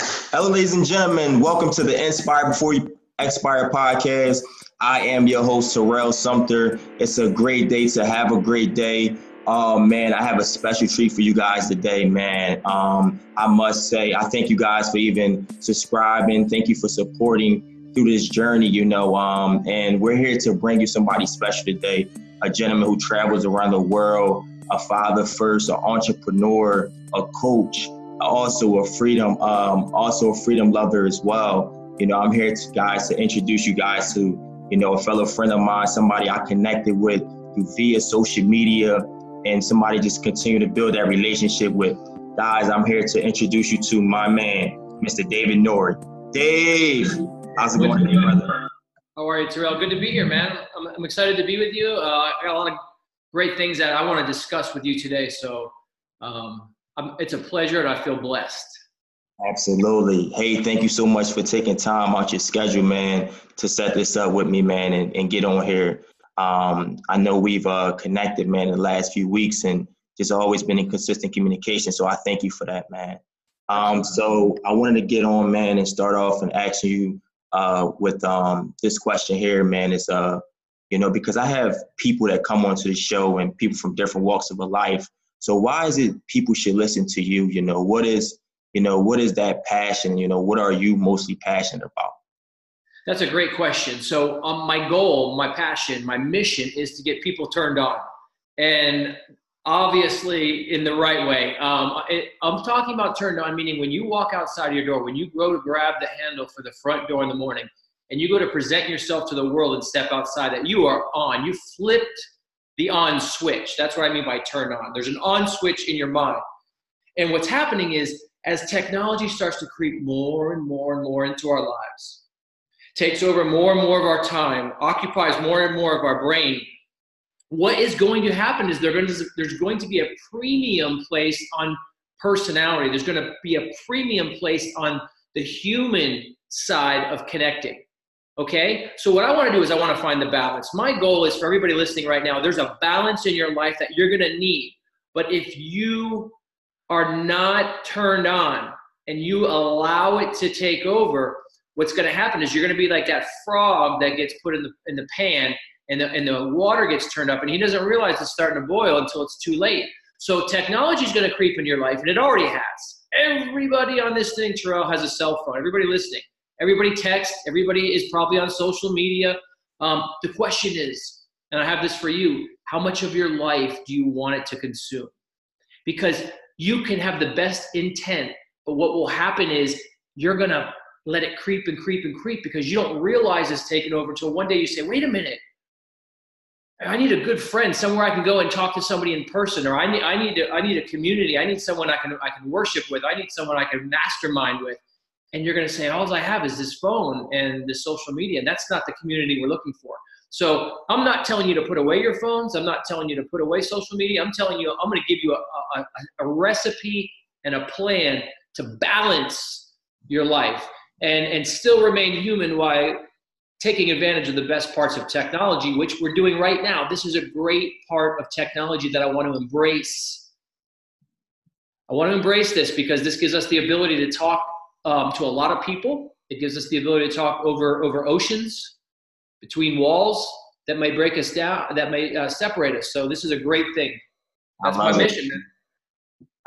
Hello, ladies and gentlemen. Welcome to the Inspire Before You Expire podcast. I am your host, Terrell Sumter. It's a great day to have a great day. Oh man, I have a special treat for you guys today, man. Um, I must say, I thank you guys for even subscribing. Thank you for supporting through this journey, you know. Um, and we're here to bring you somebody special today, a gentleman who travels around the world, a father first, an entrepreneur, a coach, also a freedom, um, also a freedom lover as well. You know, I'm here to guys to introduce you guys to, you know, a fellow friend of mine, somebody I connected with through via social media and somebody just continue to build that relationship with. Guys, I'm here to introduce you to my man, Mr. David Norrie. Dave, how's it going today, brother? How are you, Terrell? Good to be here, man. I'm, I'm excited to be with you. Uh, I got a lot of great things that I want to discuss with you today. So um, it's a pleasure and I feel blessed. Absolutely. Hey, thank you so much for taking time out your schedule, man, to set this up with me, man, and, and get on here. Um, I know we've uh, connected, man, in the last few weeks and just always been in consistent communication. So I thank you for that, man. Um, so I wanted to get on, man, and start off and ask you uh, with um, this question here, man. Is uh, you know, because I have people that come onto the show and people from different walks of life. So why is it people should listen to you? You know, what is you know what is that passion? You know, what are you mostly passionate about? That's a great question. So, um, my goal, my passion, my mission is to get people turned on, and obviously in the right way. Um, it, I'm talking about turned on, meaning when you walk outside your door, when you go to grab the handle for the front door in the morning, and you go to present yourself to the world and step outside, that you are on. You flipped the on switch. That's what I mean by turn on. There's an on switch in your mind, and what's happening is as technology starts to creep more and more and more into our lives takes over more and more of our time, occupies more and more of our brain, what is going to happen is there's going to be a premium placed on personality. There's going to be a premium placed on the human side of connecting. Okay? So, what I want to do is I want to find the balance. My goal is for everybody listening right now, there's a balance in your life that you're going to need. But if you are not turned on and you allow it to take over, what's going to happen is you're going to be like that frog that gets put in the in the pan and the and the water gets turned up and he doesn't realize it's starting to boil until it's too late. So technology is going to creep in your life and it already has. Everybody on this thing, Terrell, has a cell phone. Everybody listening. Everybody texts. Everybody is probably on social media. Um, the question is, and I have this for you: How much of your life do you want it to consume? Because you can have the best intent, but what will happen is you're gonna let it creep and creep and creep because you don't realize it's taken over until one day you say, wait a minute. I need a good friend, somewhere I can go and talk to somebody in person, or I need, I need, to, I need a community. I need someone I can, I can worship with. I need someone I can mastermind with. And you're going to say, all I have is this phone and this social media. And that's not the community we're looking for. So I'm not telling you to put away your phones. I'm not telling you to put away social media. I'm telling you, I'm going to give you a, a, a recipe and a plan to balance your life and, and still remain human while taking advantage of the best parts of technology, which we're doing right now. This is a great part of technology that I want to embrace. I want to embrace this because this gives us the ability to talk um, to a lot of people. It gives us the ability to talk over, over oceans, between walls that may break us down, that may uh, separate us. So this is a great thing. That's my mission. Man.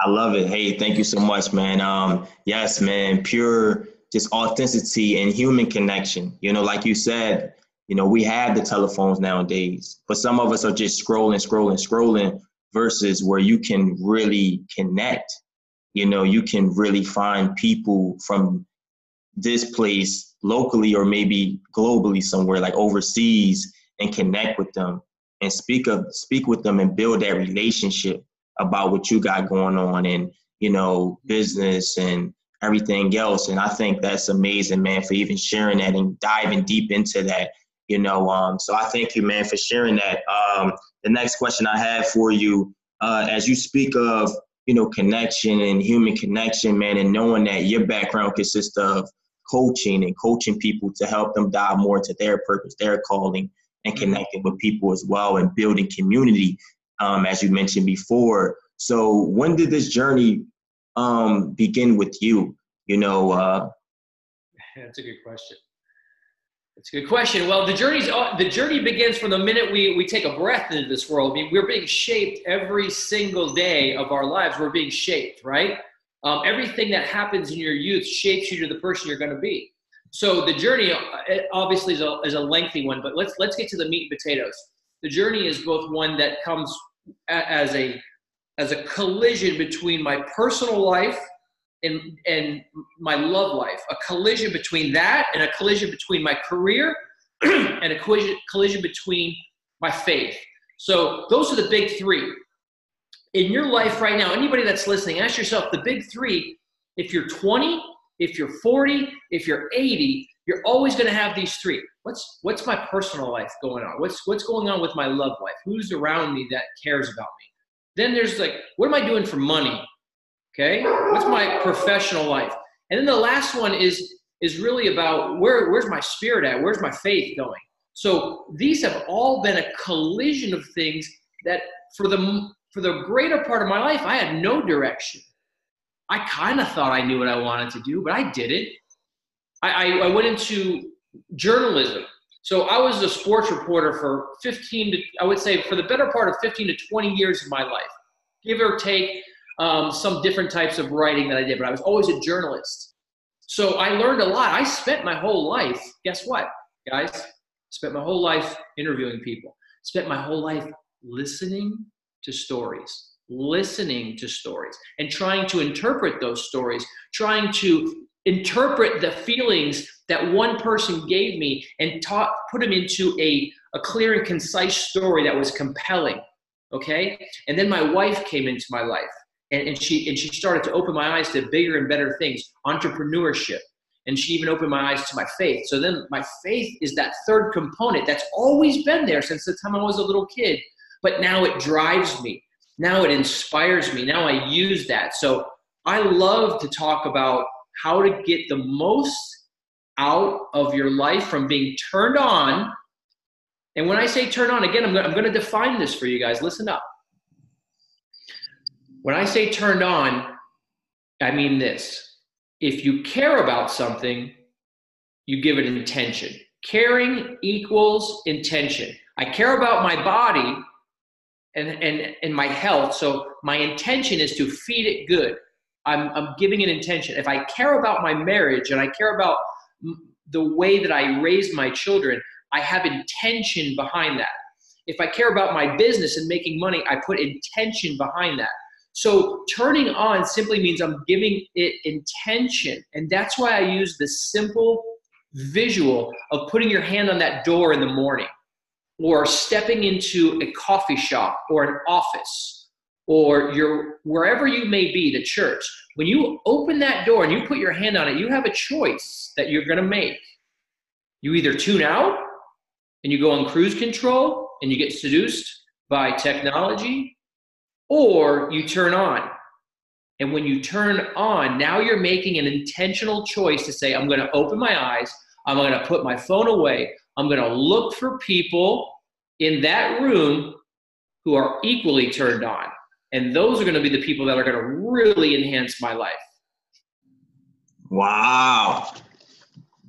I love it. Hey, thank you so much, man. Um, yes, man, pure just authenticity and human connection. You know, like you said, you know, we have the telephones nowadays, but some of us are just scrolling, scrolling, scrolling. versus where you can really connect. You know, you can really find people from this place locally or maybe globally somewhere like overseas and connect with them and speak of speak with them and build that relationship about what you got going on and you know business and everything else. And i think that's amazing man for even sharing that and diving deep into that you know um, so i thank you man for sharing that. Um, the next question i have for you uh, as you speak of you know connection and human connection man and knowing that your background consists of coaching and coaching people to help them dive more into their purpose their calling and mm-hmm. connecting with people as well and building community um, as you mentioned before. So when did this journey um, begin with you? You know uh, that's a good question it's a good question. Well, the journey's uh, the journey begins from the minute we we take a breath into this world. I mean, we're being shaped every single day of our lives. We're being shaped, right? Um, everything that happens in your youth shapes you to the person you're going to be. So the journey uh, obviously is a, is a lengthy one, but let's let's get to the meat and potatoes. The journey is both one that comes as a as a collision between my personal life and and my love life a collision between that and a collision between my career and a collision, collision between my faith. So those are the big three. In your life right now anybody that's listening ask yourself the big three if you're 20 if you're 40 if you're 80 you're always going to have these three. What's what's my personal life going on? What's what's going on with my love life? Who's around me that cares about me? Then there's like what am i doing for money Okay, what's my professional life? And then the last one is is really about where where's my spirit at? Where's my faith going? So these have all been a collision of things that for the for the greater part of my life I had no direction. I kind of thought I knew what I wanted to do, but I didn't. I, I, I went into journalism. So I was a sports reporter for 15 to, I would say, for the better part of 15 to 20 years of my life, give or take um, some different types of writing that I did, but I was always a journalist. So I learned a lot. I spent my whole life, guess what, guys? Spent my whole life interviewing people, spent my whole life listening to stories, listening to stories, and trying to interpret those stories, trying to interpret the feelings that one person gave me and taught, put them into a, a clear and concise story that was compelling. Okay? And then my wife came into my life and, and she and she started to open my eyes to bigger and better things entrepreneurship. And she even opened my eyes to my faith. So then my faith is that third component that's always been there since the time i was a little kid but now it drives me. Now it inspires me. Now i use that. So i love to talk about how to get the most out of your life from being turned on. And when i say turn on again i'm going, I'm going to define this for you guys. Listen up when I say turned on, I mean this. If you care about something, you give it intention. Caring equals intention. I care about my body and, and, and my health, so my intention is to feed it good. I'm, I'm giving an intention. If I care about my marriage and I care about the way that I raise my children, I have intention behind that. If I care about my business and making money, I put intention behind that. So turning on simply means I'm giving it intention. And that's why I use the simple visual of putting your hand on that door in the morning or stepping into a coffee shop or an office or your wherever you may be, the church. When you open that door and you put your hand on it, you have a choice that you're going to make. You either tune out and you go on cruise control and you get seduced by technology or you turn on. And when you turn on, now you're making an intentional choice to say, I'm going to open my eyes, I'm going to put my phone away, I'm going to look for people in that room who are equally turned on. And those are going to be the people that are going to really enhance my life. Wow.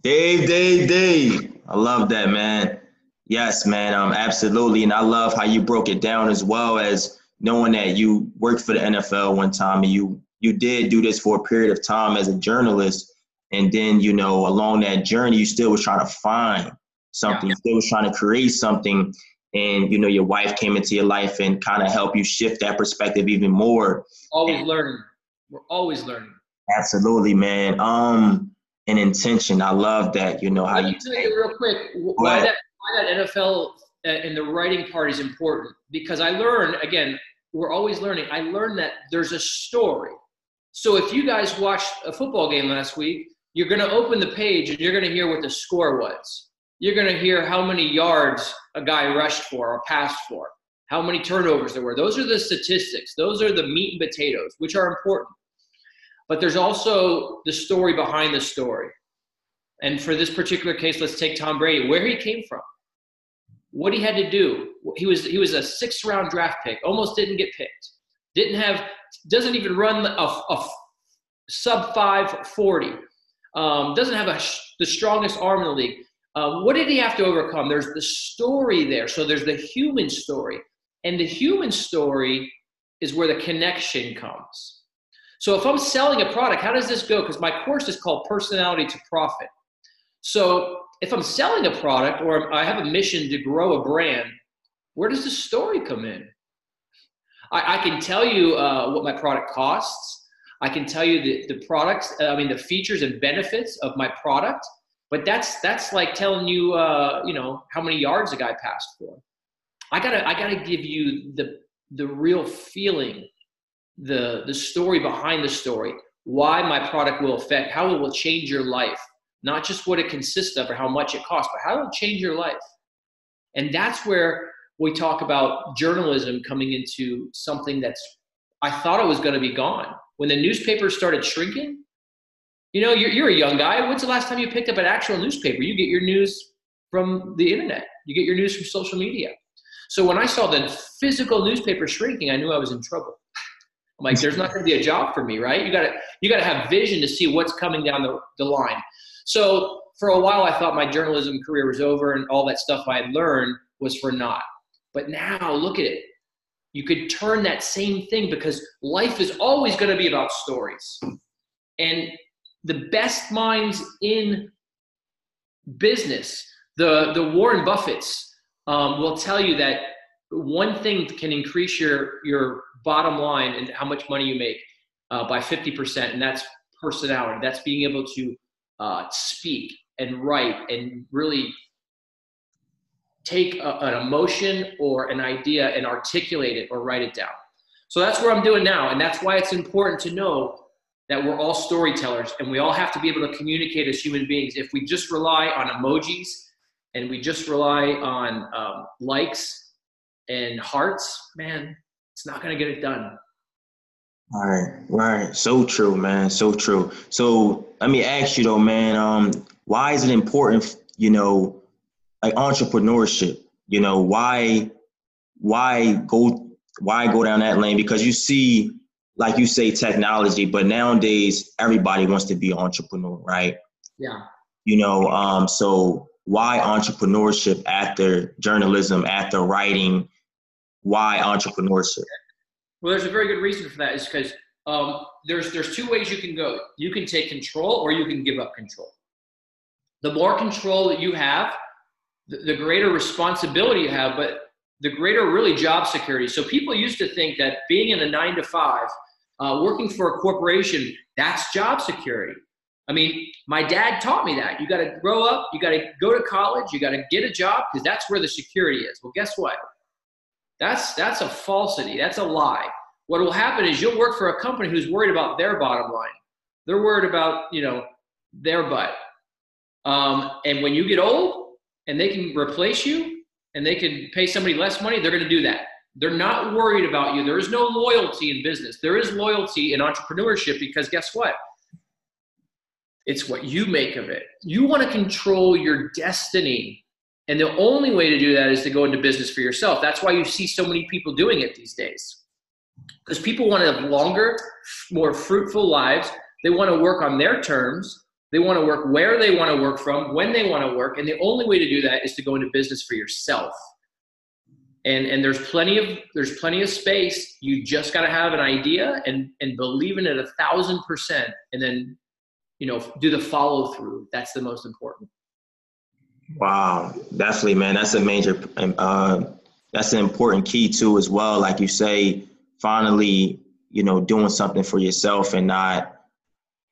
Dave, Dave, Dave. I love that, man. Yes, man. Um, absolutely. And I love how you broke it down as well as knowing that you worked for the NFL one time and you you did do this for a period of time as a journalist, and then you know along that journey you still was trying to find something, yeah. you still was trying to create something, and you know your wife came into your life and kind of helped you shift that perspective even more. Always learning. We're always learning. Absolutely, man. Um, an intention. I love that. You know how Let you. tell you real quick why that why that NFL and uh, the writing part is important because I learned again. We're always learning. I learned that there's a story. So if you guys watched a football game last week, you're going to open the page and you're going to hear what the score was. You're going to hear how many yards a guy rushed for or passed for, how many turnovers there were. Those are the statistics. Those are the meat and potatoes, which are important. But there's also the story behind the story. And for this particular case, let's take Tom Brady, where he came from, what he had to do. He was he was a sixth round draft pick, almost didn't get picked, didn't have, doesn't even run a, a sub 540, um, doesn't have a, the strongest arm in the league. Uh, what did he have to overcome? There's the story there. So there's the human story. And the human story is where the connection comes. So if I'm selling a product, how does this go? Because my course is called Personality to Profit. So if I'm selling a product or I have a mission to grow a brand, where does the story come in? I, I can tell you uh, what my product costs. I can tell you the, the products, I mean, the features and benefits of my product. But that's that's like telling you, uh, you know, how many yards a guy passed for. I gotta I gotta give you the the real feeling, the the story behind the story, why my product will affect, how it will change your life, not just what it consists of or how much it costs, but how it will change your life. And that's where we talk about journalism coming into something that's I thought it was going to be gone. When the newspapers started shrinking, you know, you're, you're a young guy. When's the last time you picked up an actual newspaper? You get your news from the internet. You get your news from social media. So when I saw the physical newspaper shrinking, I knew I was in trouble. I'm like, there's not going to be a job for me, right? You got to you got to have vision to see what's coming down the, the line. So for a while, I thought my journalism career was over, and all that stuff I had learned was for naught. But now, look at it. You could turn that same thing because life is always going to be about stories. And the best minds in business, the, the Warren Buffetts, um, will tell you that one thing can increase your, your bottom line and how much money you make uh, by 50%, and that's personality. That's being able to uh, speak and write and really take a, an emotion or an idea and articulate it or write it down. So that's what I'm doing now. And that's why it's important to know that we're all storytellers and we all have to be able to communicate as human beings. If we just rely on emojis and we just rely on um, likes and hearts, man, it's not going to get it done. Right, right. So true, man. So true. So let me ask you though, man, um, why is it important, you know, like entrepreneurship? You know, why why go why go down that lane? Because you see like you say, technology, but nowadays everybody wants to be an entrepreneur, right? Yeah. You know, um, so why entrepreneurship after journalism, after writing? Why entrepreneurship? Well, there's a very good reason for that. Is because um, there's there's two ways you can go. You can take control, or you can give up control. The more control that you have, the, the greater responsibility you have, but the greater really job security. So people used to think that being in a nine to five uh, working for a corporation, that's job security. I mean, my dad taught me that. You got to grow up, you got to go to college, you got to get a job because that's where the security is. Well, guess what? That's that's a falsity. That's a lie. What will happen is you'll work for a company who's worried about their bottom line. They're worried about you know their butt. Um, and when you get old and they can replace you and they can pay somebody less money, they're going to do that. They're not worried about you. There is no loyalty in business. There is loyalty in entrepreneurship because guess what? It's what you make of it. You want to control your destiny. And the only way to do that is to go into business for yourself. That's why you see so many people doing it these days. Because people want to have longer, more fruitful lives. They want to work on their terms. They want to work where they want to work from, when they want to work. And the only way to do that is to go into business for yourself and and there's plenty of there's plenty of space you just got to have an idea and and believe in it a thousand percent and then you know do the follow through that's the most important wow definitely man. That's a major uh, that's an important key too as well. Like you say, finally, you know, doing something for yourself and not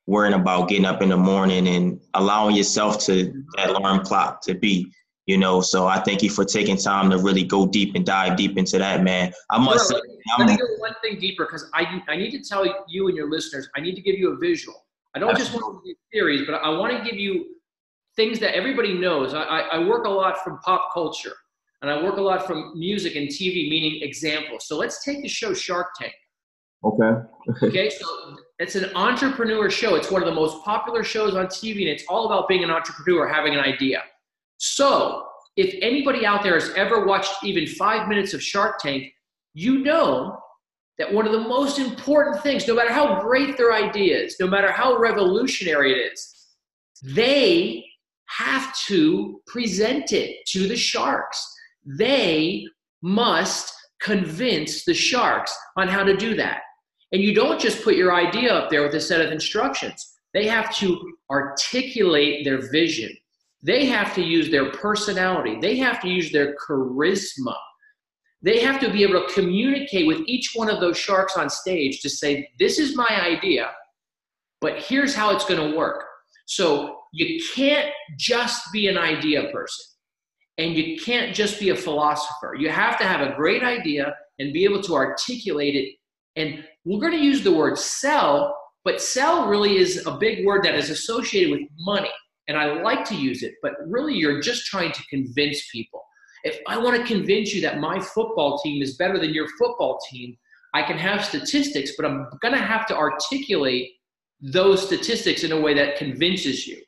worrying about getting up in the morning and allowing yourself to that alarm clock to be you know. So i thank you for taking time to really go deep and dive deep into that man. I must say let me go one thing deeper because I, I need to tell you and your listeners i need to give you a visual. I don't just want to give theories but i want to give you things that everybody knows I, I work a lot from pop culture and i work a lot from music and tv meaning examples so let's take the show shark tank okay okay so it's an entrepreneur show. It's one of the most popular shows on TV, and it's all about being an entrepreneur, having an idea. So, if anybody out there has ever watched even five minutes of Shark Tank, you know that one of the most important things, no matter how great their idea is, no matter how revolutionary it is, they have to present it to the sharks. They must convince the sharks on how to do that. And you don't just put your idea up there with a set of instructions. They have to articulate their vision. They have to use their personality. They have to use their charisma. They have to be able to communicate with each one of those sharks on stage to say, This is my idea, but here's how it's going to work. So you can't just be an idea person and you can't just be a philosopher. You have to have a great idea and be able to articulate it and we're going to use the word sell, but sell really is a big word that is associated with money. And I like to use it, but really you're just trying to convince people. If I want to convince you that my football team is better than your football team, I can have statistics, but I'm going to have to articulate those statistics in a way that convinces you.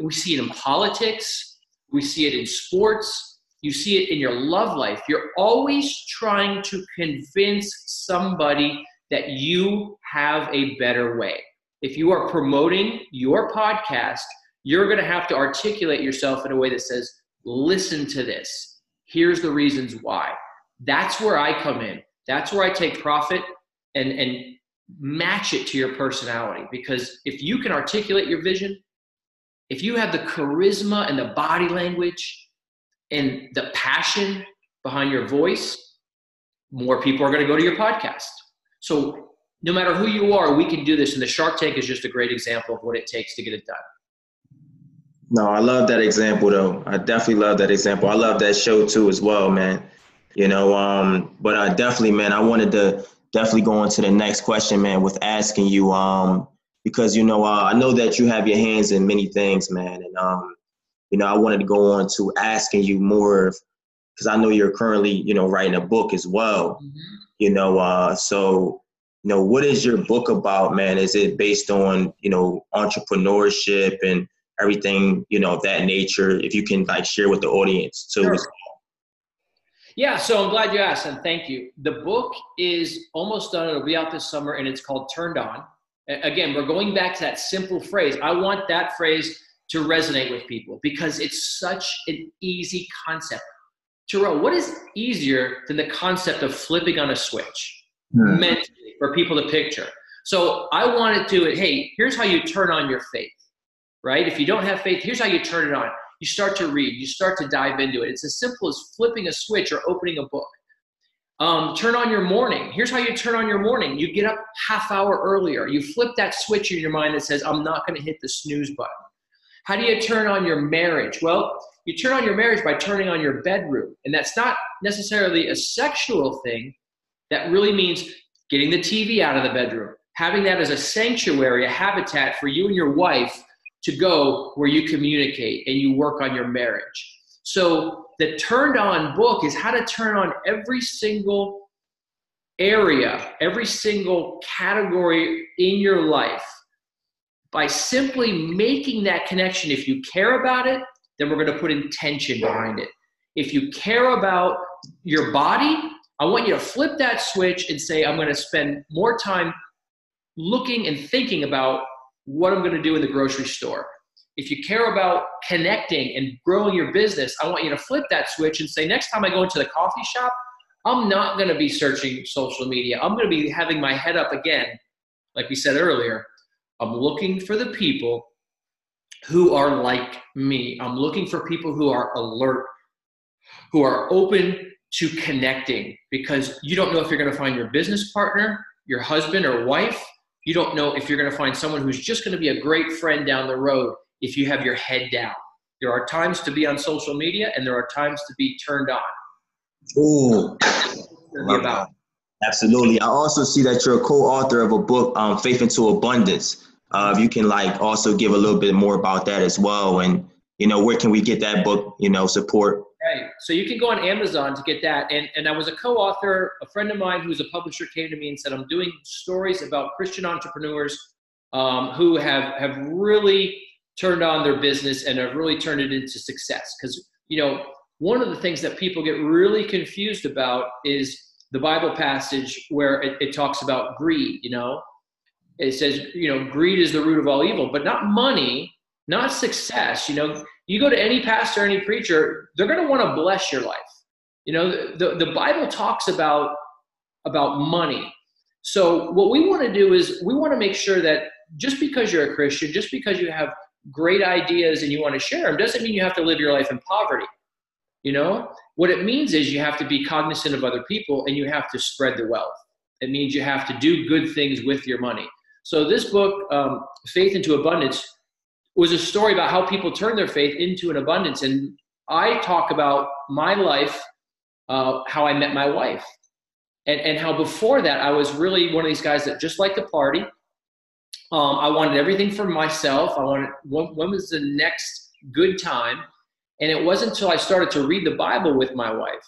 We see it in politics, we see it in sports, you see it in your love life. You're always trying to convince somebody that you have a better way. If you are promoting your podcast, you're going to have to articulate yourself in a way that says, listen to this. Here's the reasons why. That's where I come in. That's where I take profit and, and match it to your personality. Because if you can articulate your vision, if you have the charisma and the body language and the passion behind your voice, more people are going to go to your podcast. So no matter who you are, we can do this. And the Shark Tank is just a great example of what it takes to get it done. No, I love that example though. I definitely love that example. I love that show too as well, man. You know, um, but I definitely, man, I wanted to definitely go on to the next question, man, with asking you, um, because you know, uh, I know that you have your hands in many things, man, and um, you know, I wanted to go on to asking you more of, because I know you're currently, you know, writing a book as well. Mm-hmm. You know, uh, so you know, what is your book about, man? Is it based on, you know, entrepreneurship and everything, you know, of that nature? If you can like share with the audience too. Sure. Yeah, so I'm glad you asked and thank you. The book is almost done. It'll be out this summer and it's called Turned On. Again, we're going back to that simple phrase. I want that phrase to resonate with people because it's such an easy concept. Terrell, what is easier than the concept of flipping on a switch hmm. mentally for people to picture? So I wanted to, hey, here's how you turn on your faith, right? If you don't have faith, here's how you turn it on. You start to read, you start to dive into it. It's as simple as flipping a switch or opening a book. Um, turn on your morning. Here's how you turn on your morning. You get up half hour earlier. You flip that switch in your mind that says, I'm not going to hit the snooze button. How do you turn on your marriage? Well, you turn on your marriage by turning on your bedroom. And that's not necessarily a sexual thing. That really means getting the TV out of the bedroom, having that as a sanctuary, a habitat for you and your wife to go where you communicate and you work on your marriage. So, the turned on book is how to turn on every single area, every single category in your life by simply making that connection. If you care about it, then we're going to put intention behind it. If you care about your body, I want you to flip that switch and say, I'm going to spend more time looking and thinking about what I'm going to do in the grocery store. If you care about connecting and growing your business, I want you to flip that switch and say, next time I go into the coffee shop, I'm not going to be searching social media. I'm going to be having my head up again, like we said earlier, I'm looking for the people who are like me. I'm looking for people who are alert, who are open to connecting because you don't know if you're going to find your business partner, your husband or wife. You don't know if you're going to find someone who's just going to be a great friend down the road if you have your head down. There are times to be on social media and there are times to be turned on. Ooh. About. Absolutely. I also see that you're a co-author of a book, um, Faith into Abundance. Uh, if you can like also give a little bit more about that as well, and you know where can we get that book? You know, support. Right. So you can go on Amazon to get that. And and I was a co-author. A friend of mine who's a publisher came to me and said, "I'm doing stories about Christian entrepreneurs um, who have have really turned on their business and have really turned it into success." Because you know one of the things that people get really confused about is the Bible passage where it, it talks about greed. You know, it says, you know, greed is the root of all evil, but not money, not success. You know, you go to any pastor, any preacher, they're going to want to bless your life. You know, the, the Bible talks about about money. So what we want to do is we want to make sure that just because you're a Christian, just because you have great ideas and you want to share them, doesn't mean you have to live your life in poverty. You know, what it means is you have to be cognizant of other people and you have to spread the wealth. It means you have to do good things with your money. So this book, um, Faith into Abundance, was a story about how people turn their faith into an abundance. And I talk about my life, uh, how I met my wife, and, and how before that I was really one of these guys that just liked to party. Um, I wanted everything for myself. I wanted when, when was the next good time, and it wasn't until I started to read the Bible with my wife.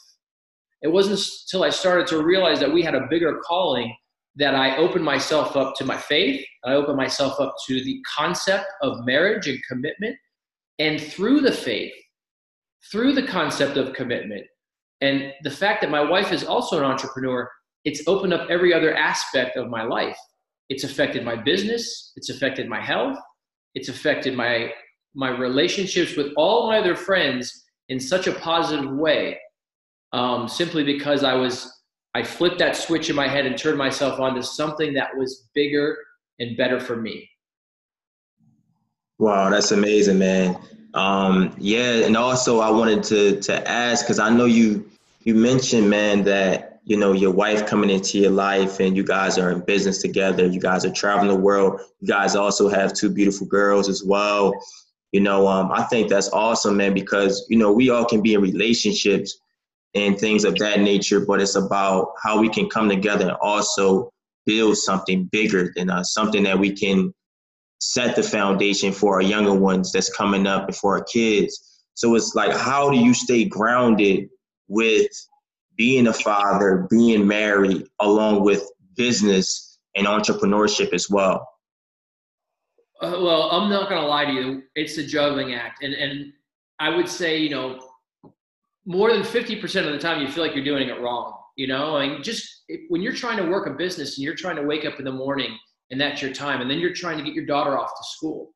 It wasn't until I started to realize that we had a bigger calling that I opened myself up to my faith. I opened myself up to the concept of marriage and commitment. And through the faith, through the concept of commitment, and the fact that my wife is also an entrepreneur, it's opened up every other aspect of my life. It's affected my business, it's affected my health, it's affected my my relationships with all my other friends in such a positive way, um, simply because I was I flipped that switch in my head and turned myself on to something that was bigger and better for me. Wow, that's amazing, man. Um, yeah, and also I wanted to to ask because I know you you mentioned, man, that you know your wife coming into your life and you guys are in business together. You guys are traveling the world. You guys also have two beautiful girls as well. You know, um, I think that's awesome, man, because you know we all can be in relationships and things of that nature, but it's about how we can come together and also build something bigger than us, something that we can set the foundation for our younger ones that's coming up and for our kids. So it's like, how do you stay grounded with being a father, being married, along with business and entrepreneurship as well? Uh, well, I'm not going to lie to you. It's a juggling act. And, and I would say, you know, more than 50% of the time you feel like you're doing it wrong you know I mean, just when you're trying to work a business and you're trying to wake up in the morning and that's your time and then you're trying to get your daughter off to school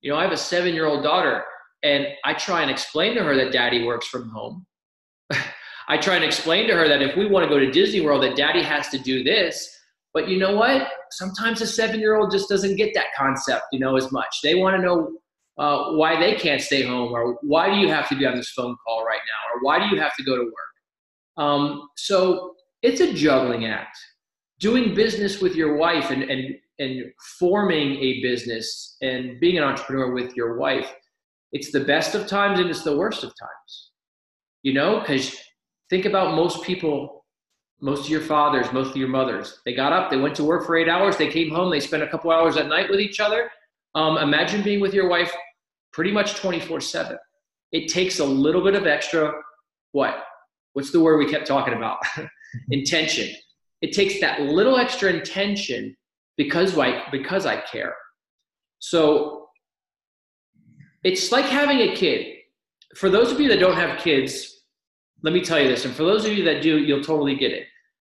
you know i have a seven year old daughter and i try and explain to her that daddy works from home i try and explain to her that if we want to go to disney world that daddy has to do this. But you know what? Sometimes a seven year old just doesn't get that concept you know as much. They want to know uh, why they can't stay home or why do you have to be on this phone call right now or why do you have to go to work? Um, so it's a juggling act. Doing business with your wife and, and, and forming a business and being an entrepreneur with your wife it's the best of times and it's the worst of times. You know because think about most people most of your fathers most of your mothers they got up they went to work for eight hours they came home they spent a couple hours at night with each other um, imagine being with your wife pretty much 24 7. It takes a little bit of extra, what? What's the word we kept talking about? intention. It takes that little extra intention because I, because I care. So it's like having a kid. For those of you that don't have kids, let me tell you this, and for those of you that do, you'll totally get it.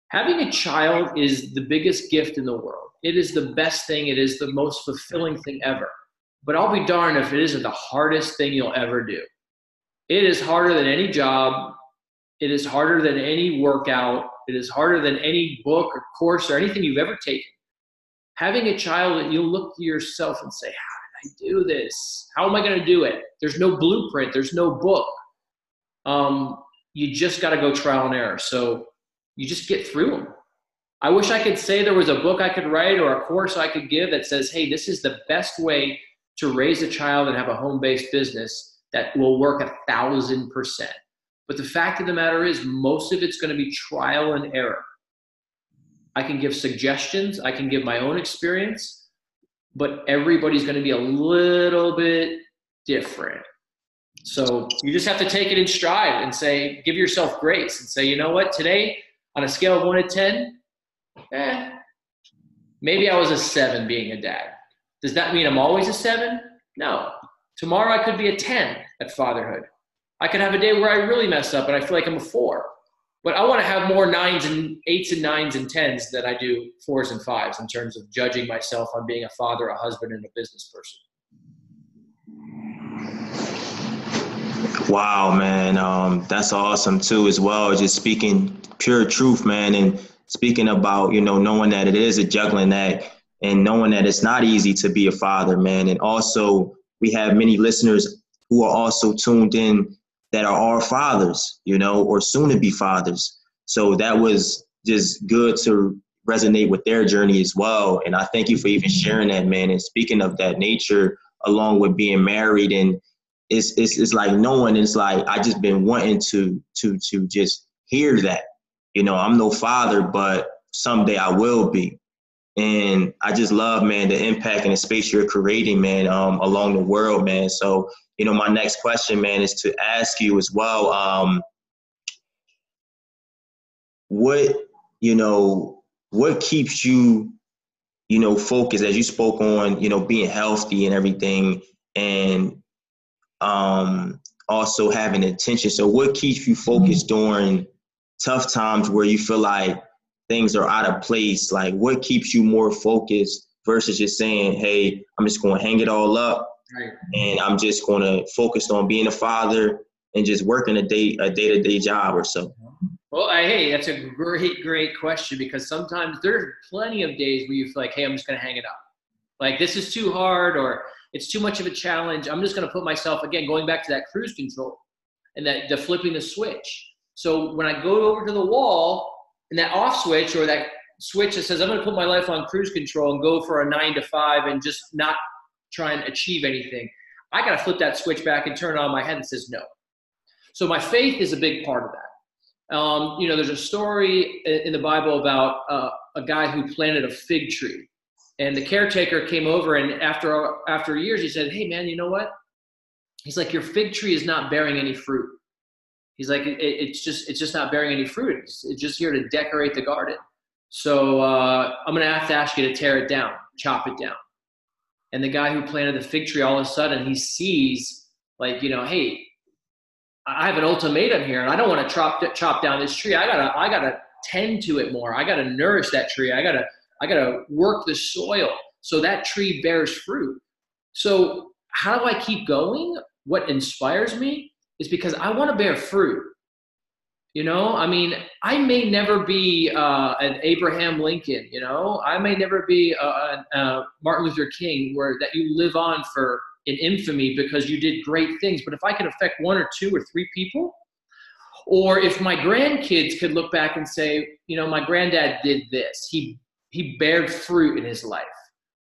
Having a child is the biggest gift in the world. It is the best thing, it is the most fulfilling thing ever. But I'll be darned if it isn't the hardest thing you'll ever do. It is harder than any job. It is harder than any workout. It is harder than any book or course or anything you've ever taken. Having a child you'll look to yourself and say, How did I do this? How am I going to do it? There's no blueprint, there's no book. Um, you just got to go trial and error. So you just get through them. I wish I could say there was a book I could write or a course I could give that says, hey, this is the best way to raise a child and have a home based business that will work a thousand percent. But the fact of the matter is, most of it's going to be trial and error. I can give suggestions, I can give my own experience, but everybody's going to be a little bit different. So you just have to take it in stride and say, give yourself grace and say, you know what, today on a scale of one to 10, eh, maybe I was a seven being a dad. Does that mean I'm always a seven? No. Tomorrow I could be a 10 at fatherhood. I could have a day where I really mess up and I feel like I'm a four. But I want to have more nines and eights and nines and tens than I do fours and fives in terms of judging myself on being a father, a husband, and a business person. Wow, man, um, that's awesome too, as well. Just speaking pure truth, man, and speaking about you know knowing that it is a juggling act and knowing that it's not easy to be a father, man, and also we have many listeners who are also tuned in that are our fathers, you know, or soon to be fathers. So that was just good to resonate with their journey as well. And I thank you for even sharing that, man. And speaking of that nature, along with being married and it's it's, it's like knowing it's like I just been wanting to to to just hear that. You know, I'm no father, but someday I will be. And I just love, man, the impact and the space you're creating, man, um, along the world, man. So you know, my next question, man, is to ask you as well. Um, what you know, what keeps you, you know, focused as you spoke on, you know, being healthy and everything, and um, also having intention. So, what keeps you focused during tough times where you feel like things are out of place? Like, what keeps you more focused versus just saying, "Hey, I'm just going to hang it all up." Right. And I'm just going to focus on being a father and just working a day a day to day job or so. Well, I, hey, that's a great great question because sometimes there's plenty of days where you feel like, hey, I'm just going to hang it up. Like this is too hard or it's too much of a challenge. I'm just going to put myself again going back to that cruise control and that the flipping the switch. So when I go over to the wall and that off switch or that switch that says I'm going to put my life on cruise control and go for a nine to five and just not try and achieve anything. I got to flip that switch back and turn it on my head and says no. So my faith is a big part of that. Um, you know, there's a story in the Bible about uh, a guy who planted a fig tree, and the caretaker came over, and after after years, he said, "Hey, man, you know what?" He's like, "Your fig tree is not bearing any fruit." He's like, it, "It's just it's just not bearing any fruit. It's, it's just here to decorate the garden." So uh, I'm to have to ask you to tear it down, chop it down and the guy who planted the fig tree all of a sudden he sees like you know hey i have an ultimatum here and i don't want to chop chop down this tree i gotta i gotta tend to it more i gotta nourish that tree i gotta i gotta work the soil so that tree bears fruit so how do i keep going what inspires me is because i want to bear fruit you know, I mean, I may never be uh, an Abraham Lincoln. You know, I may never be a, a, a Martin Luther King, where that you live on for in infamy because you did great things. But if I could affect one or two or three people, or if my grandkids could look back and say, you know, my granddad did this, he he bared fruit in his life,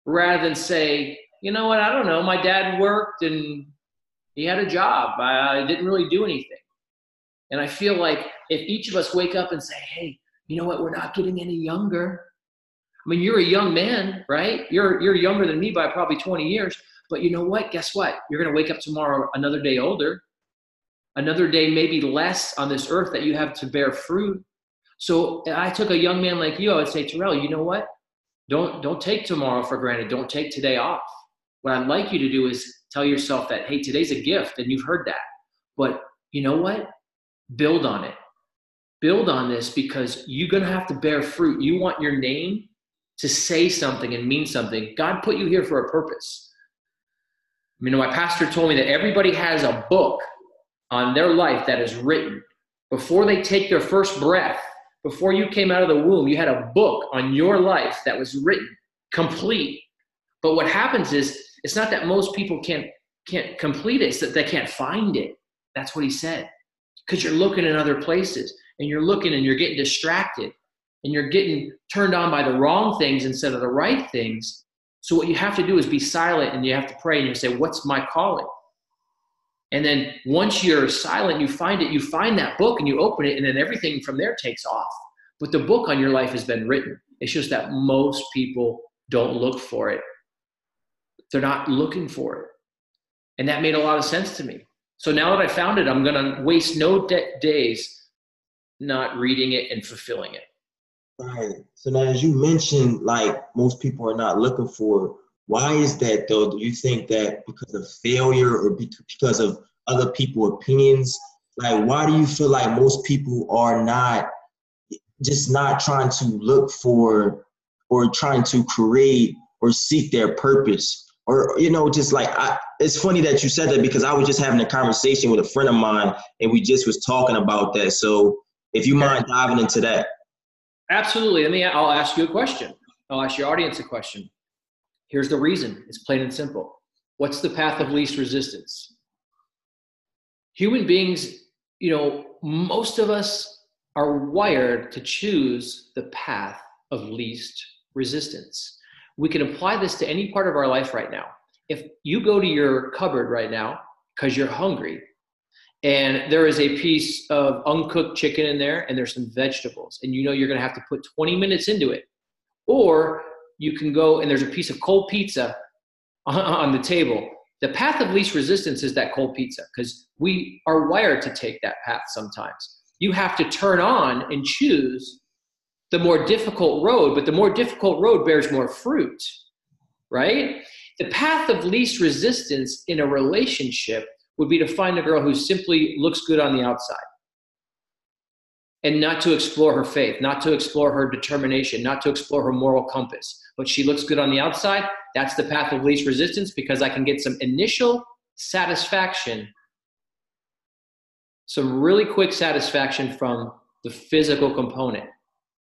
rather than say, you know what, I don't know, my dad worked and he had a job, I, I didn't really do anything. And I feel like if each of us wake up and say, hey, you know what, we're not getting any younger. I mean, you're a young man, right? You're, you're younger than me by probably 20 years. But you know what? Guess what? You're going to wake up tomorrow another day older, another day maybe less on this earth that you have to bear fruit. So I took a young man like you, I would say, Terrell, you know what? Don't, don't take tomorrow for granted. Don't take today off. What I'd like you to do is tell yourself that, hey, today's a gift, and you've heard that. But you know what? Build on it build on this because you're going to have to bear fruit. You want your name to say something and mean something. God put you here for a purpose. I mean, my pastor told me that everybody has a book on their life that is written. Before they take their first breath, before you came out of the womb, you had a book on your life that was written, complete. But what happens is, it's not that most people can't can't complete it; it's that they can't find it. That's what he said. because you're looking in other places and you're looking and you're getting distracted and you're getting turned on by the wrong things instead of the right things. So what you have to do is be silent and you have to pray and you say, What's my calling? And then once you're silent, you find it, you find that book and you open it, and then everything from there takes off. But the book on your life has been written. It's just that most people don't look for it. They're not looking for it. And that made a lot of sense to me. So now that I found it, I'm going to waste no de- days not reading it and fulfilling it. Right. So now, as you mentioned, like most people are not looking for why is that though? Do you think that because of failure or because of other people's opinions? Like, why do you feel like most people are not just not trying to look for or trying to create or seek their purpose? Or, you know, just like, I, it's funny that you said that because I was just having a conversation with a friend of mine and we just was talking about that. So if you mind diving into that. Absolutely. Let me, I'll ask you a question. I'll ask your audience a question. Here's the reason it's plain and simple. What's the path of least resistance? Human beings, you know, most of us are wired to choose the path of least resistance. We can apply this to any part of our life right now. If you go to your cupboard right now because you're hungry, and there is a piece of uncooked chicken in there, and there's some vegetables, and you know you're to have to put 20 minutes into it, or you can go and there's a piece of cold pizza on the table. The path of least resistance is that cold pizza because we are wired to take that path sometimes. You have to turn on and choose the more difficult road, but the more difficult road bears more fruit, right? The path of least resistance in a relationship would be to find a girl who simply looks good on the outside and not to explore her faith, not to explore her determination, not to explore her moral compass. But she looks good on the outside. That's the path of least resistance because I can get some initial satisfaction, some really quick satisfaction from the physical component.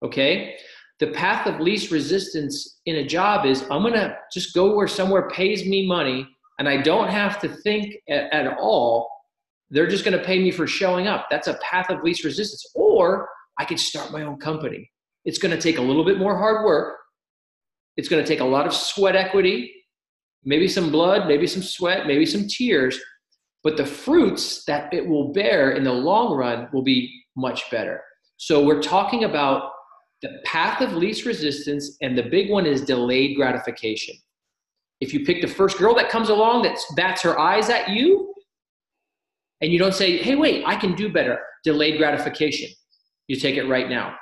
Okay? The path of least resistance in a job is I'm going to just go where somewhere pays me money and I don't have to think at, at all they're just going to pay me for showing up. That's a path of least resistance. Or I could start my own company. It's going to take a little bit more hard work. It's going to take a lot of sweat equity, maybe some blood, maybe some sweat, maybe some tears. But the fruits that it will bear in the long run will be much better. So we're talking about the path of least resistance, and the big one is delayed gratification. If you pick the first girl that comes along that bats her eyes at you, and you don't say, hey, wait, I can do better. Delayed gratification. You take it right now.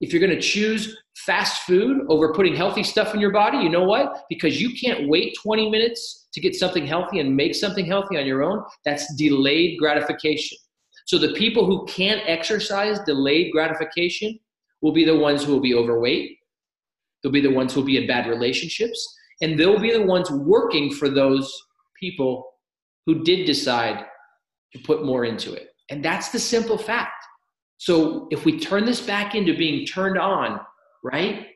If you're going to choose fast food over putting healthy stuff in your body, you know what? Because you can't wait 20 minutes to get something healthy and make something healthy on your own, that's delayed gratification. So the people who can't exercise delayed gratification will be the ones who will be overweight. They'll be the ones who will be in bad relationships. And they'll be the ones working for those people who did decide to put more into it. And that's the simple fact. So if we turn this back into being turned on, right?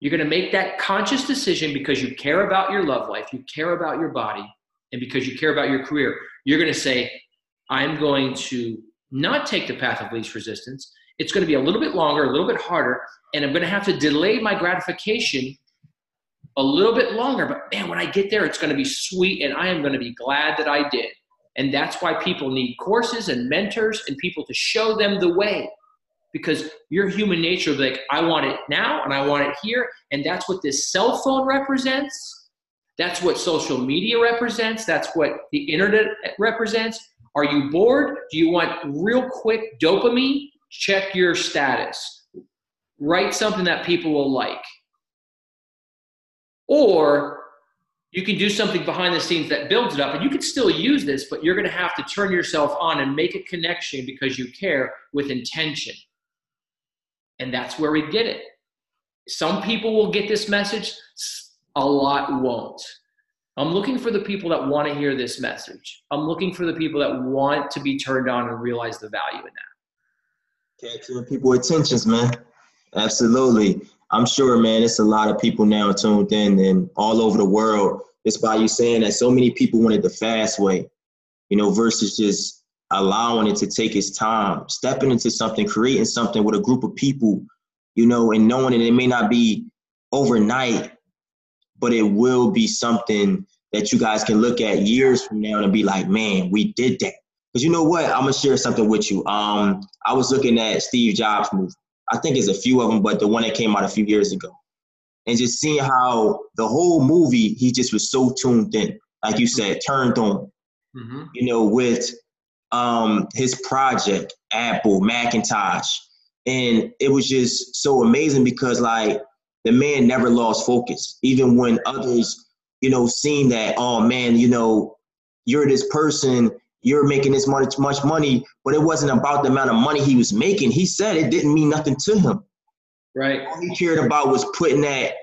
You're going to make that conscious decision because you care about your love life, you care about your body, and because you care about your career. You're going to say, I'm going to not take the path of least resistance. It's going to be a little bit longer, a little bit harder, and I'm going to have to delay my gratification a little bit longer. But man, when I get there, it's going to be sweet, and I am going to be glad that I did. And that's why people need courses and mentors and people to show them the way. Because your human nature is like, I want it now and I want it here. And that's what this cell phone represents. That's what social media represents. That's what the internet represents. Are you bored? Do you want real quick dopamine? Check your status. Write something that people will like. Or you can do something behind the scenes that builds it up and you can still use this but you're going to have to turn yourself on and make a connection because you care with intention. And that's where we get it. Some people will get this message a lot won't. I'm looking for the people that want to hear this message. I'm looking for the people that want to be turned on and realize the value in that. Catching people attentions man. Absolutely I'm sure, man, it's a lot of people now tuned in and all over the world. It's by you saying that so many people wanted the fast way, you know, versus just allowing it to take its time, stepping into something, creating something with a group of people, you know, and knowing that it may not be overnight, but it will be something that you guys can look at years from now and be like, man, we did that. Because you know what? I'm gonna share something with you. Um, I was looking at Steve Jobs' movie. I think it's a few of them, but the one that came out a few years ago, and just seeing how the whole movie he just was so tuned in, like you said, turned on. Mm-hmm. You know, with um, his project, Apple, Macintosh, and it was just so amazing because like the man never lost focus, even when others, you know, seen that, oh man, you know, you're this person you're making this much much money, but it wasn't about the amount of money he was making. He said it didn't mean nothing to him. Right. All he cared about was putting that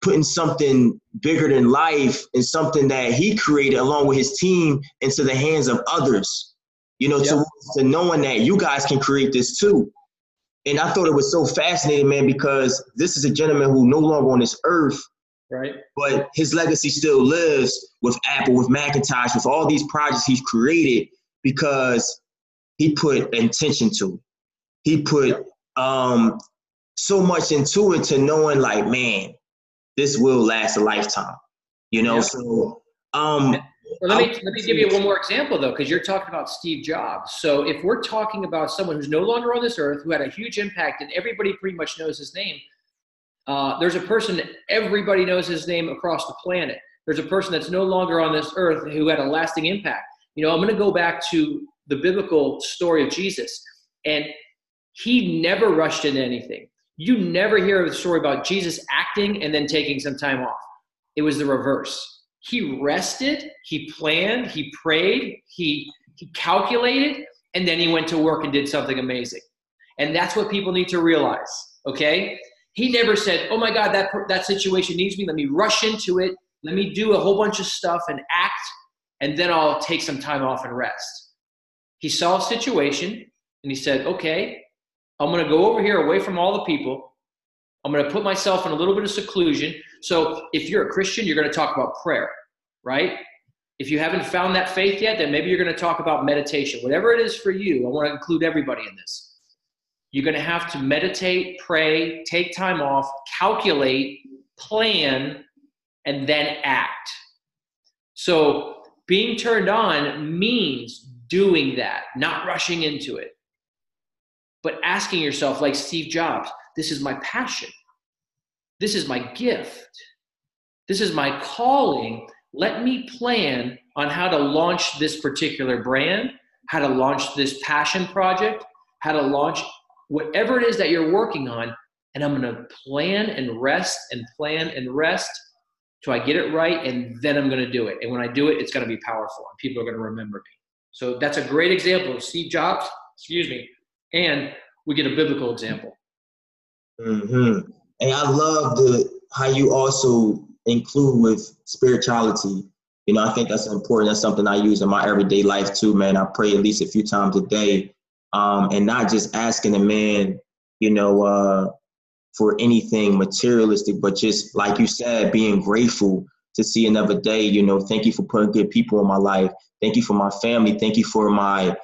putting something bigger than life and something that he created along with his team into the hands of others. You know, yep. to, to knowing that you guys can create this too. And I thought it was so fascinating, man, because this is a gentleman who no longer on this earth, Right. But his legacy still lives with Apple, with Macintosh, with all these projects he's created because he put intention to it. He put um, so much into it to knowing like, man, this will last a lifetime. You know, yeah. so um well, let me let me give you one more example though, because you're talking about Steve Jobs. So if we're talking about someone who's no longer on this earth, who had a huge impact, and everybody pretty much knows his name, uh, there's a person everybody knows his name across the planet. There's a person that's no longer on this earth who had a lasting impact. You know, I'm going to go back to the biblical story of Jesus, and he never rushed into anything. You never hear a story about Jesus acting and then taking some time off. It was the reverse. He rested, he planned, he prayed, he, he calculated, and then he went to work and did something amazing. And that's what people need to realize, okay? He never said, "Oh my God, that that situation needs me. Let me rush into it. Let me do a whole bunch of stuff and act, and then I'll take some time off and rest." He saw a situation and he said, "Okay, I'm going to go over here away from all the people. I'm going to put myself in a little bit of seclusion. So if you're a Christian, you're going to talk about prayer, right? If you haven't found that faith yet, then maybe you're going to talk about meditation. Whatever it is for you, I want to include everybody in this. You're going to have to meditate, pray, take time off, calculate, plan, and then act. So being turned on means doing that, not rushing into it, but asking yourself, like Steve Jobs, this is my passion. This is my gift. This is my calling. Let me plan on how to launch this particular brand, how to launch this passion project, how to launch whatever it is that you're working on, and I'm going to plan and rest and plan and rest till I get it right, and then I'm going to do it. And when I do it, it's going to be powerful, and people are going to remember me. So that's a great example of Steve Jobs, excuse me, and we get a biblical example. Mm-hmm. And I love the how you also include with spirituality. You know, I think that's important. That's something I use in my everyday life too, man. I pray at least a few times a day um, and not just asking a man, you know, uh, for anything materialistic, but just like you said, being grateful to see another day. You know, thank you for putting good people in my life. Thank you for my family. Thank you for my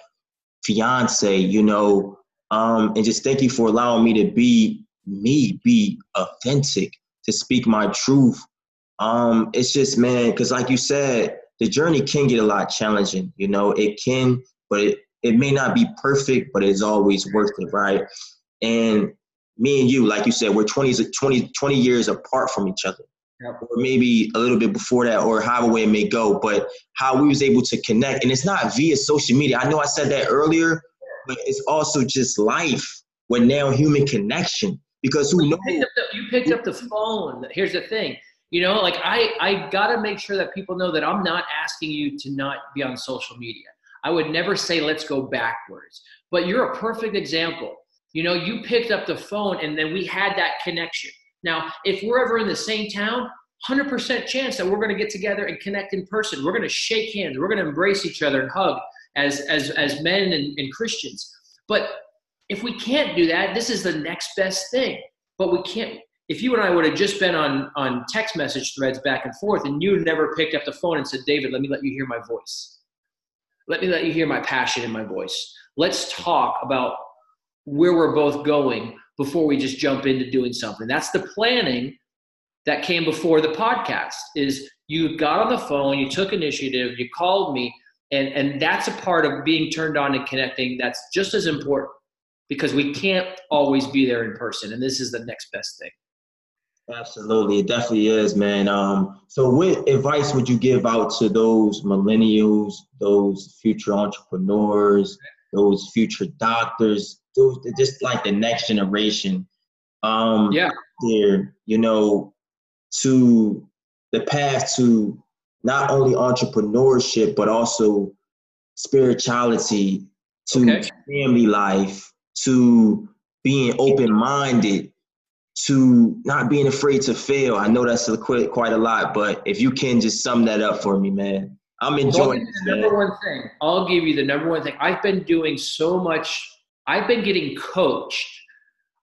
fiance. You know, um, and just thank you for allowing me to be me, be authentic, to speak my truth. Um, it's just man, because like you said, the journey can get a lot challenging. You know, it can, but it, it may not be perfect, but it's always worth it, right? And me and you, like you said, we're 20, 20, 20 years apart from each other. Yep. Or maybe a little bit before that, or however way it may go, but how we was able to connect. And it's not via social media. I know I said that earlier, but it's also just life with now human connection. Because who knows? You picked, the, you picked up the phone. Here's the thing. You know, like I, I gotta make sure that people know that I'm not asking you to not be on social media. I would never say let's go backwards. But you're a perfect example. You know, you picked up the phone and then we had that connection. Now, if we're ever in the same town, 100% chance that we're going to get together and connect in person. We're going to shake hands. We're going to embrace each other and hug as, as, as men and, and Christians. But if we can't do that, this is the next best thing. But we can't. If you and I would have just been on, on text message threads back and forth and you never picked up the phone and said, David, let me let you hear my voice let me let you hear my passion in my voice. Let's talk about where we're both going before we just jump into doing something. That's the planning that came before the podcast is you got on the phone, you took initiative, you called me, and, and that's a part of being turned on and connecting that's just as important because we can't always be there in person. And this is the next best thing. Absolutely, it definitely is, man. Um, so, what advice would you give out to those millennials, those future entrepreneurs, those future doctors, those just like the next generation? Um, yeah, there, you know, to the path to not only entrepreneurship but also spirituality, to okay. family life, to being open-minded to not being afraid to fail. I know that's a, quite, quite a lot, but if you can just sum that up for me, man. I'm enjoying the number one thing. I'll give you the number one thing. I've been doing so much. I've been getting coached.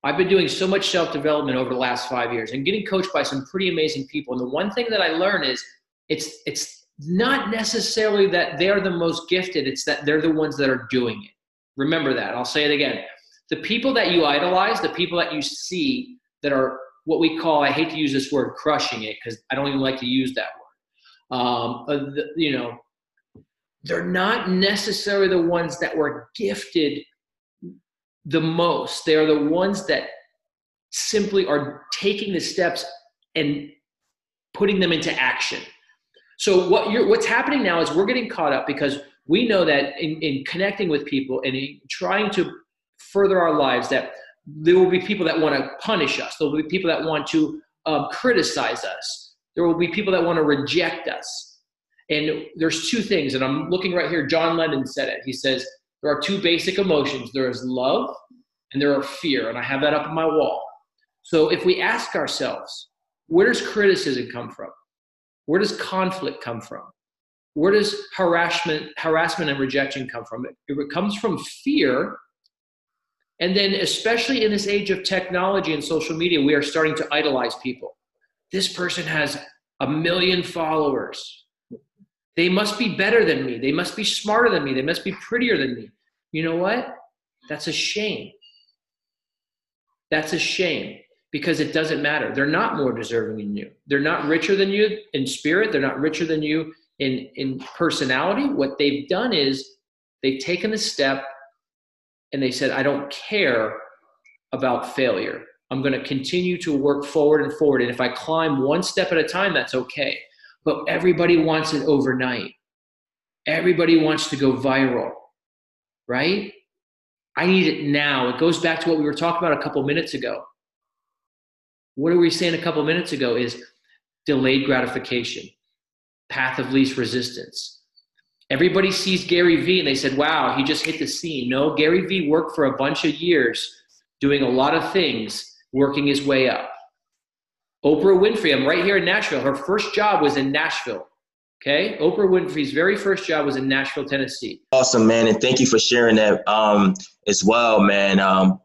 I've been doing so much self development over the last five years and getting coached by some pretty amazing people. And the one thing that I learn is it's it's not necessarily that they're the most gifted. It's that they're the ones that are doing it. Remember that. I'll say it again. The people that you idolize, the people that you see that are what we call, I hate to use this word, crushing it, because I don't even like to use that word. Um, uh, the, you know, they're not necessarily the ones that were gifted the most. They are the ones that simply are taking the steps and putting them into action. So what you're, what's happening now is we're getting caught up because we know that in, in connecting with people and trying to further our lives that there will be people that want to punish us. There will be people that want to um, criticize us. There will be people that want to reject us. And there's two things, and I'm looking right here. John Lennon said it. He says, There are two basic emotions there is love and there are fear. And I have that up on my wall. So if we ask ourselves, where does criticism come from? Where does conflict come from? Where does harassment, harassment and rejection come from? It comes from fear and then, especially in this age of technology and social media, we are starting to idolize people. This person has a million followers. They must be better than me. They must be smarter than me. They must be prettier than me. You know what? That's a shame. That's a shame because it doesn't matter. They're not more deserving than you. They're not richer than you in spirit. They're not richer than you in, in personality. What they've done is they've taken a step and they said, I don't care about failure. I'm going to continue to work forward and forward. And if I climb one step at a time, that's okay. But everybody wants it overnight. Everybody wants to go viral, right? I need it now. It goes back to what we were talking about a couple minutes ago. What are we saying a couple minutes ago is delayed gratification, path of least resistance. Everybody sees Gary Vee and they said, wow, he just hit the scene. No, Gary Vee worked for a bunch of years doing a lot of things, working his way up. Oprah Winfrey, I'm right here in Nashville. Her first job was in Nashville. Okay. Oprah Winfrey's very first job was in Nashville, Tennessee. Awesome, man. And thank you for sharing that um, as well, man, um,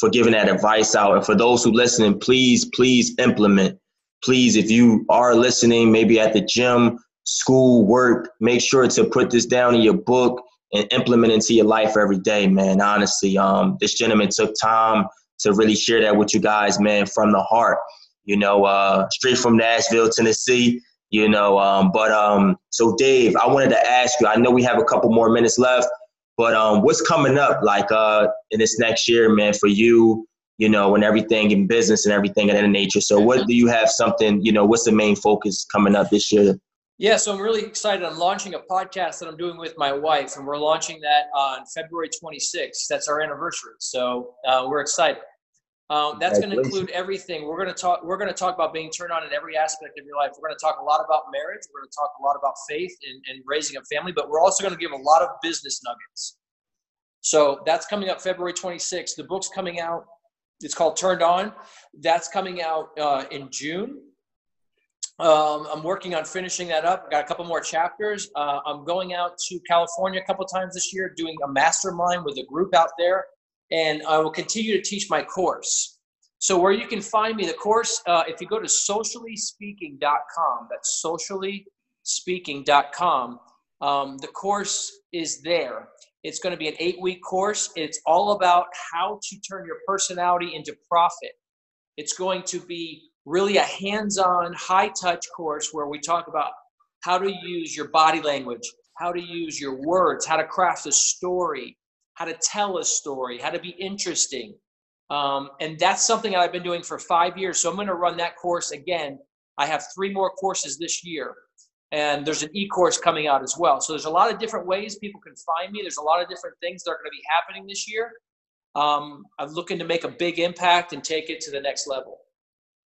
for giving that advice out. And for those who listening, please, please implement. Please, if you are listening, maybe at the gym, school, work, make sure to put this down in your book and implement into your life every day, man. Honestly, um, this gentleman took time to really share that with you guys, man, from the heart. You know, uh, straight from Nashville, Tennessee. You know, um, but um, so Dave, I wanted to ask you. I know we have a couple more minutes left, but um, what's coming up, like uh, in this next year, man, for you? You know, and everything in business and everything of that nature. So, what do you have something? You know, what's the main focus coming up this year? Yeah, so I'm really excited. I'm launching a podcast that I'm doing with my wife, and we're launching that on February 26th. That's our anniversary, so uh, we're excited. Um, that's going to include everything. We're going to talk. We're going to talk about being turned on in every aspect of your life. We're going to talk a lot about marriage. We're going to talk a lot about faith and, and raising a family. But we're also going to give a lot of business nuggets. So that's coming up February 26th. The book's coming out. It's called Turned On. That's coming out uh, in June. Um, I'm working on finishing that up. Got a couple more chapters. Uh, I'm going out to California a couple times this year, doing a mastermind with a group out there, and I will continue to teach my course. So where you can find me, the course, uh, if you go to sociallyspeaking.com, that's sociallyspeaking.com, Um, the course is there. It's going to be an eight week course. It's all about how to turn your personality into profit. It's going to be really a hands on, high touch course where we talk about how to use your body language, how to use your words, how to craft a story, how to tell a story, how to be interesting. Um, and that's something I've been doing for five years. So I'm going to run that course again. I have three more courses this year, and there's an e course coming out as well. So there's a lot of different ways people can find me. There's a lot of different things that are going to be happening this year. Um, I'm looking to make a big impact and take it to the next level.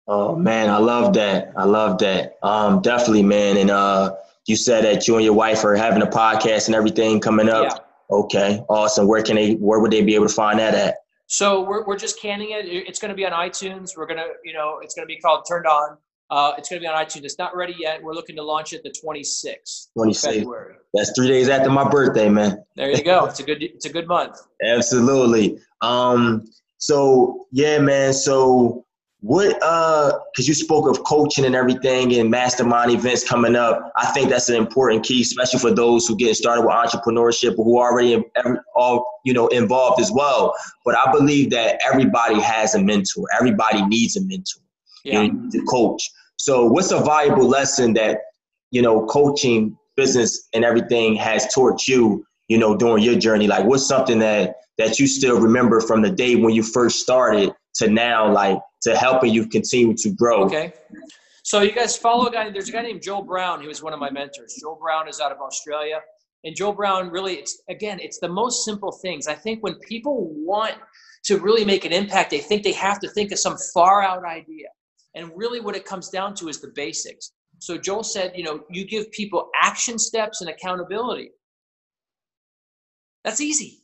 Oh man, I love that. I love that. Um, definitely, man. And uh, you said that you and your wife are having a podcast and everything coming up. Yeah. Okay, awesome. Where can they? Where would they be able to find that at? So we're we're just canning it. It's going to be on iTunes. We're gonna, you know, it's going to be called Turned On. Uh, it's going to be on iTunes. It's not ready yet. We're looking to launch it the 26th. 26th. February. That's three days after my birthday, man. There you go. it's a good. It's a good month. Absolutely. Um. So yeah, man. So what uh because you spoke of coaching and everything and mastermind events coming up i think that's an important key especially for those who get started with entrepreneurship or who are already all you know involved as well. But i believe that everybody has a mentor. Everybody needs a mentor. Yeah. you to coach. So what's a valuable lesson that you know coaching business and everything has taught you you know during your journey? Like what's something that that you still remember from the day when you first started to now like to helping you continue to grow. Okay. So you guys follow a guy. There's a guy named Joel Brown. He was one of my mentors. Joel Brown is out of Australia, and Joel Brown really, it's again, it's the most simple things. I think when people want to really make an impact, they think they have to think of some far out idea, and really, what it comes down to is the basics. So Joel said, you know, you give people action steps and accountability. That's easy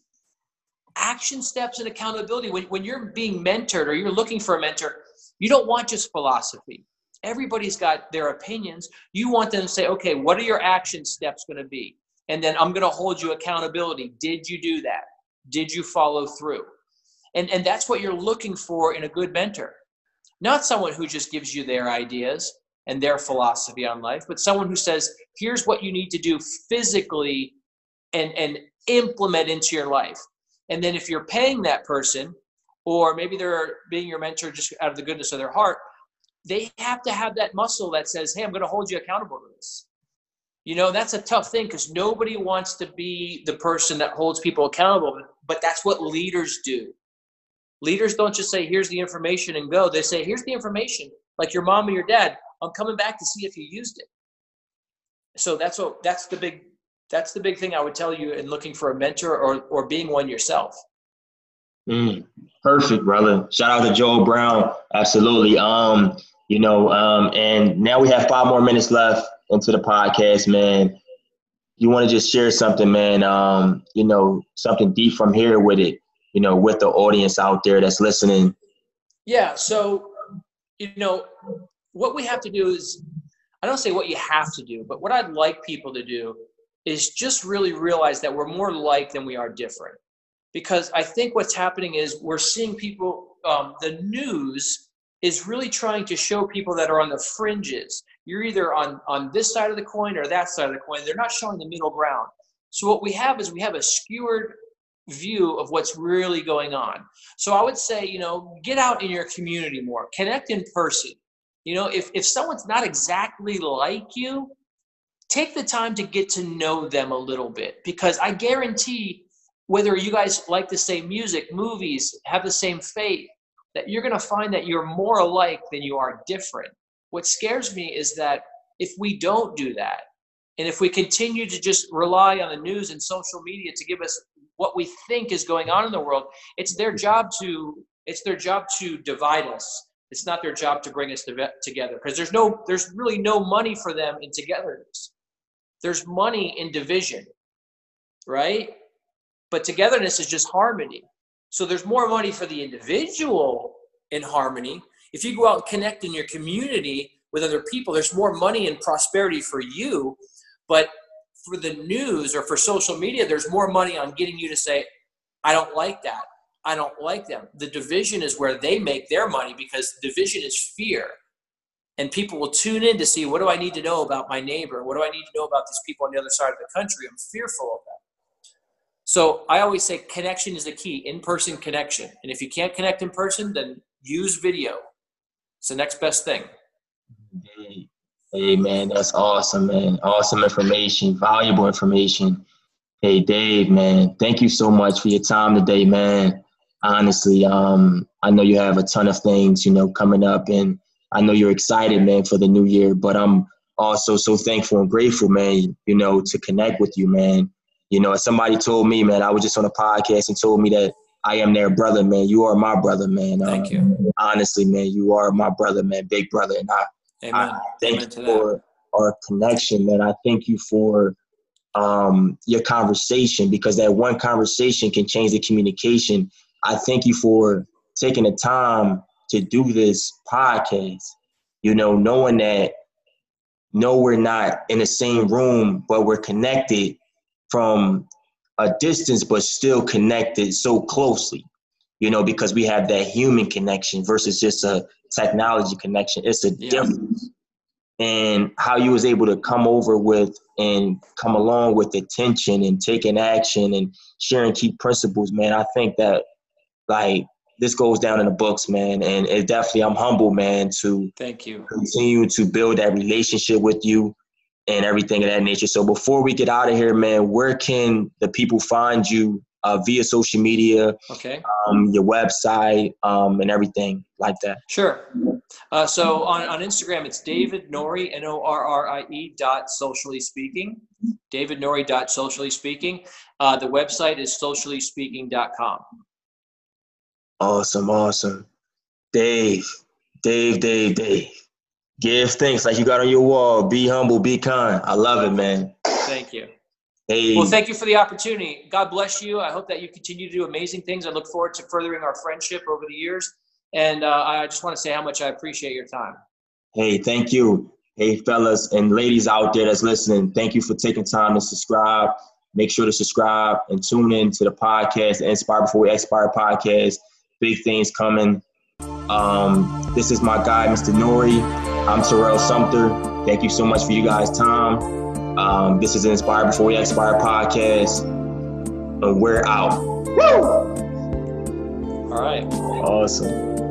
action steps and accountability. When, when you're being mentored or you're looking for a mentor, you don't want just philosophy. Everybody's got their opinions. You want them to say, okay, what are your action steps going to be? And then I'm going to hold you accountability. Did you do that? Did you follow through? And, and that's what you're looking for in a good mentor. Not someone who just gives you their ideas and their philosophy on life, but someone who says, here's what you need to do physically and, and implement into your life. And then if you're paying that person, or maybe they're being your mentor just out of the goodness of their heart, they have to have that muscle that says, hey, I'm going to hold you accountable to this. You know, that's a tough thing because nobody wants to be the person that holds people accountable, but that's what leaders do. Leaders don't just say, here's the information and go. They say, here's the information, like your mom or your dad. I'm coming back to see if you used it. So that's what that's the big that's the big thing I would tell you in looking for a mentor or or being one yourself. Mm, perfect, brother. Shout out to Joel Brown. Absolutely. Um, you know, um, and now we have five more minutes left into the podcast, man. You want to just share something, man? Um, you know, something deep from here with it, you know, with the audience out there that's listening. Yeah. So, you know, what we have to do is, I don't say what you have to do, but what I'd like people to do is just really realize that we're more like than we are different. Because I think what's happening is we're seeing people, um, the news is really trying to show people that are on the fringes. You're either on, on this side of the coin or that side of the coin. They're not showing the middle ground. So what we have is we have a skewered view of what's really going on. So I would say, you know, get out in your community more, connect in person. You know, if, if someone's not exactly like you, take the time to get to know them a little bit because I guarantee whether you guys like the same music, movies, have the same faith, that you're going to find that you're more alike than you are different. What scares me is that if we don't do that, and if we continue to just rely on the news and social media to give us what we think is going on in the world, it's their job to it's their job to divide us. It's not their job to bring us together because there's no there's really no money for them in togetherness. There's money in division, right? But togetherness is just harmony. So there's more money for the individual in harmony. If you go out and connect in your community with other people, there's more money and prosperity for you. But for the news or for social media, there's more money on getting you to say, I don't like that. I don't like them. The division is where they make their money because division is fear. And people will tune in to see what do I need to know about my neighbor? What do I need to know about these people on the other side of the country? I'm fearful of that. So I always say connection is the key, in-person connection. And if you can't connect in person, then use video. It's the next best thing. Hey, hey man, that's awesome, man. Awesome information, valuable information. Hey Dave, man, thank you so much for your time today, man. Honestly, um, I know you have a ton of things, you know, coming up and I know you're excited, man, for the new year, but I'm also so thankful and grateful, man, you know, to connect with you, man. You know, somebody told me, man, I was just on a podcast and told me that I am their brother, man. You are my brother, man. Thank uh, you. Honestly, man, you are my brother, man, big brother. And I, Amen. I thank Amen you for that. our connection, man. I thank you for um, your conversation because that one conversation can change the communication. I thank you for taking the time to do this podcast. You know, knowing that no, we're not in the same room, but we're connected from a distance, but still connected so closely. You know, because we have that human connection versus just a technology connection. It's a yeah. difference. And how you was able to come over with and come along with attention and taking action and sharing key principles, man. I think that like this goes down in the books, man. And it definitely, I'm humble, man, to thank you continue to build that relationship with you and everything of that nature. So before we get out of here, man, where can the people find you uh, via social media? Okay. Um, your website um, and everything like that. Sure. Uh, so on, on Instagram, it's David Norrie, N O R R I E dot socially speaking. David Norrie dot socially speaking. Uh, the website is sociallyspeaking.com. Awesome, awesome. Dave, Dave, Dave, Dave. Give thanks like you got on your wall. Be humble, be kind. I love it, man. Thank you. Hey. Well, thank you for the opportunity. God bless you. I hope that you continue to do amazing things. I look forward to furthering our friendship over the years. And uh, I just want to say how much I appreciate your time. Hey, thank you. Hey, fellas and ladies out there that's listening, thank you for taking time to subscribe. Make sure to subscribe and tune in to the podcast, the Inspire Before We Expire podcast big things coming. Um, this is my guy, Mr. Norrie. I'm Terrell Sumter. Thank you so much for you guys' time. Um, this is an Inspire Before We Expire podcast. And we're out. Woo! All right. Awesome.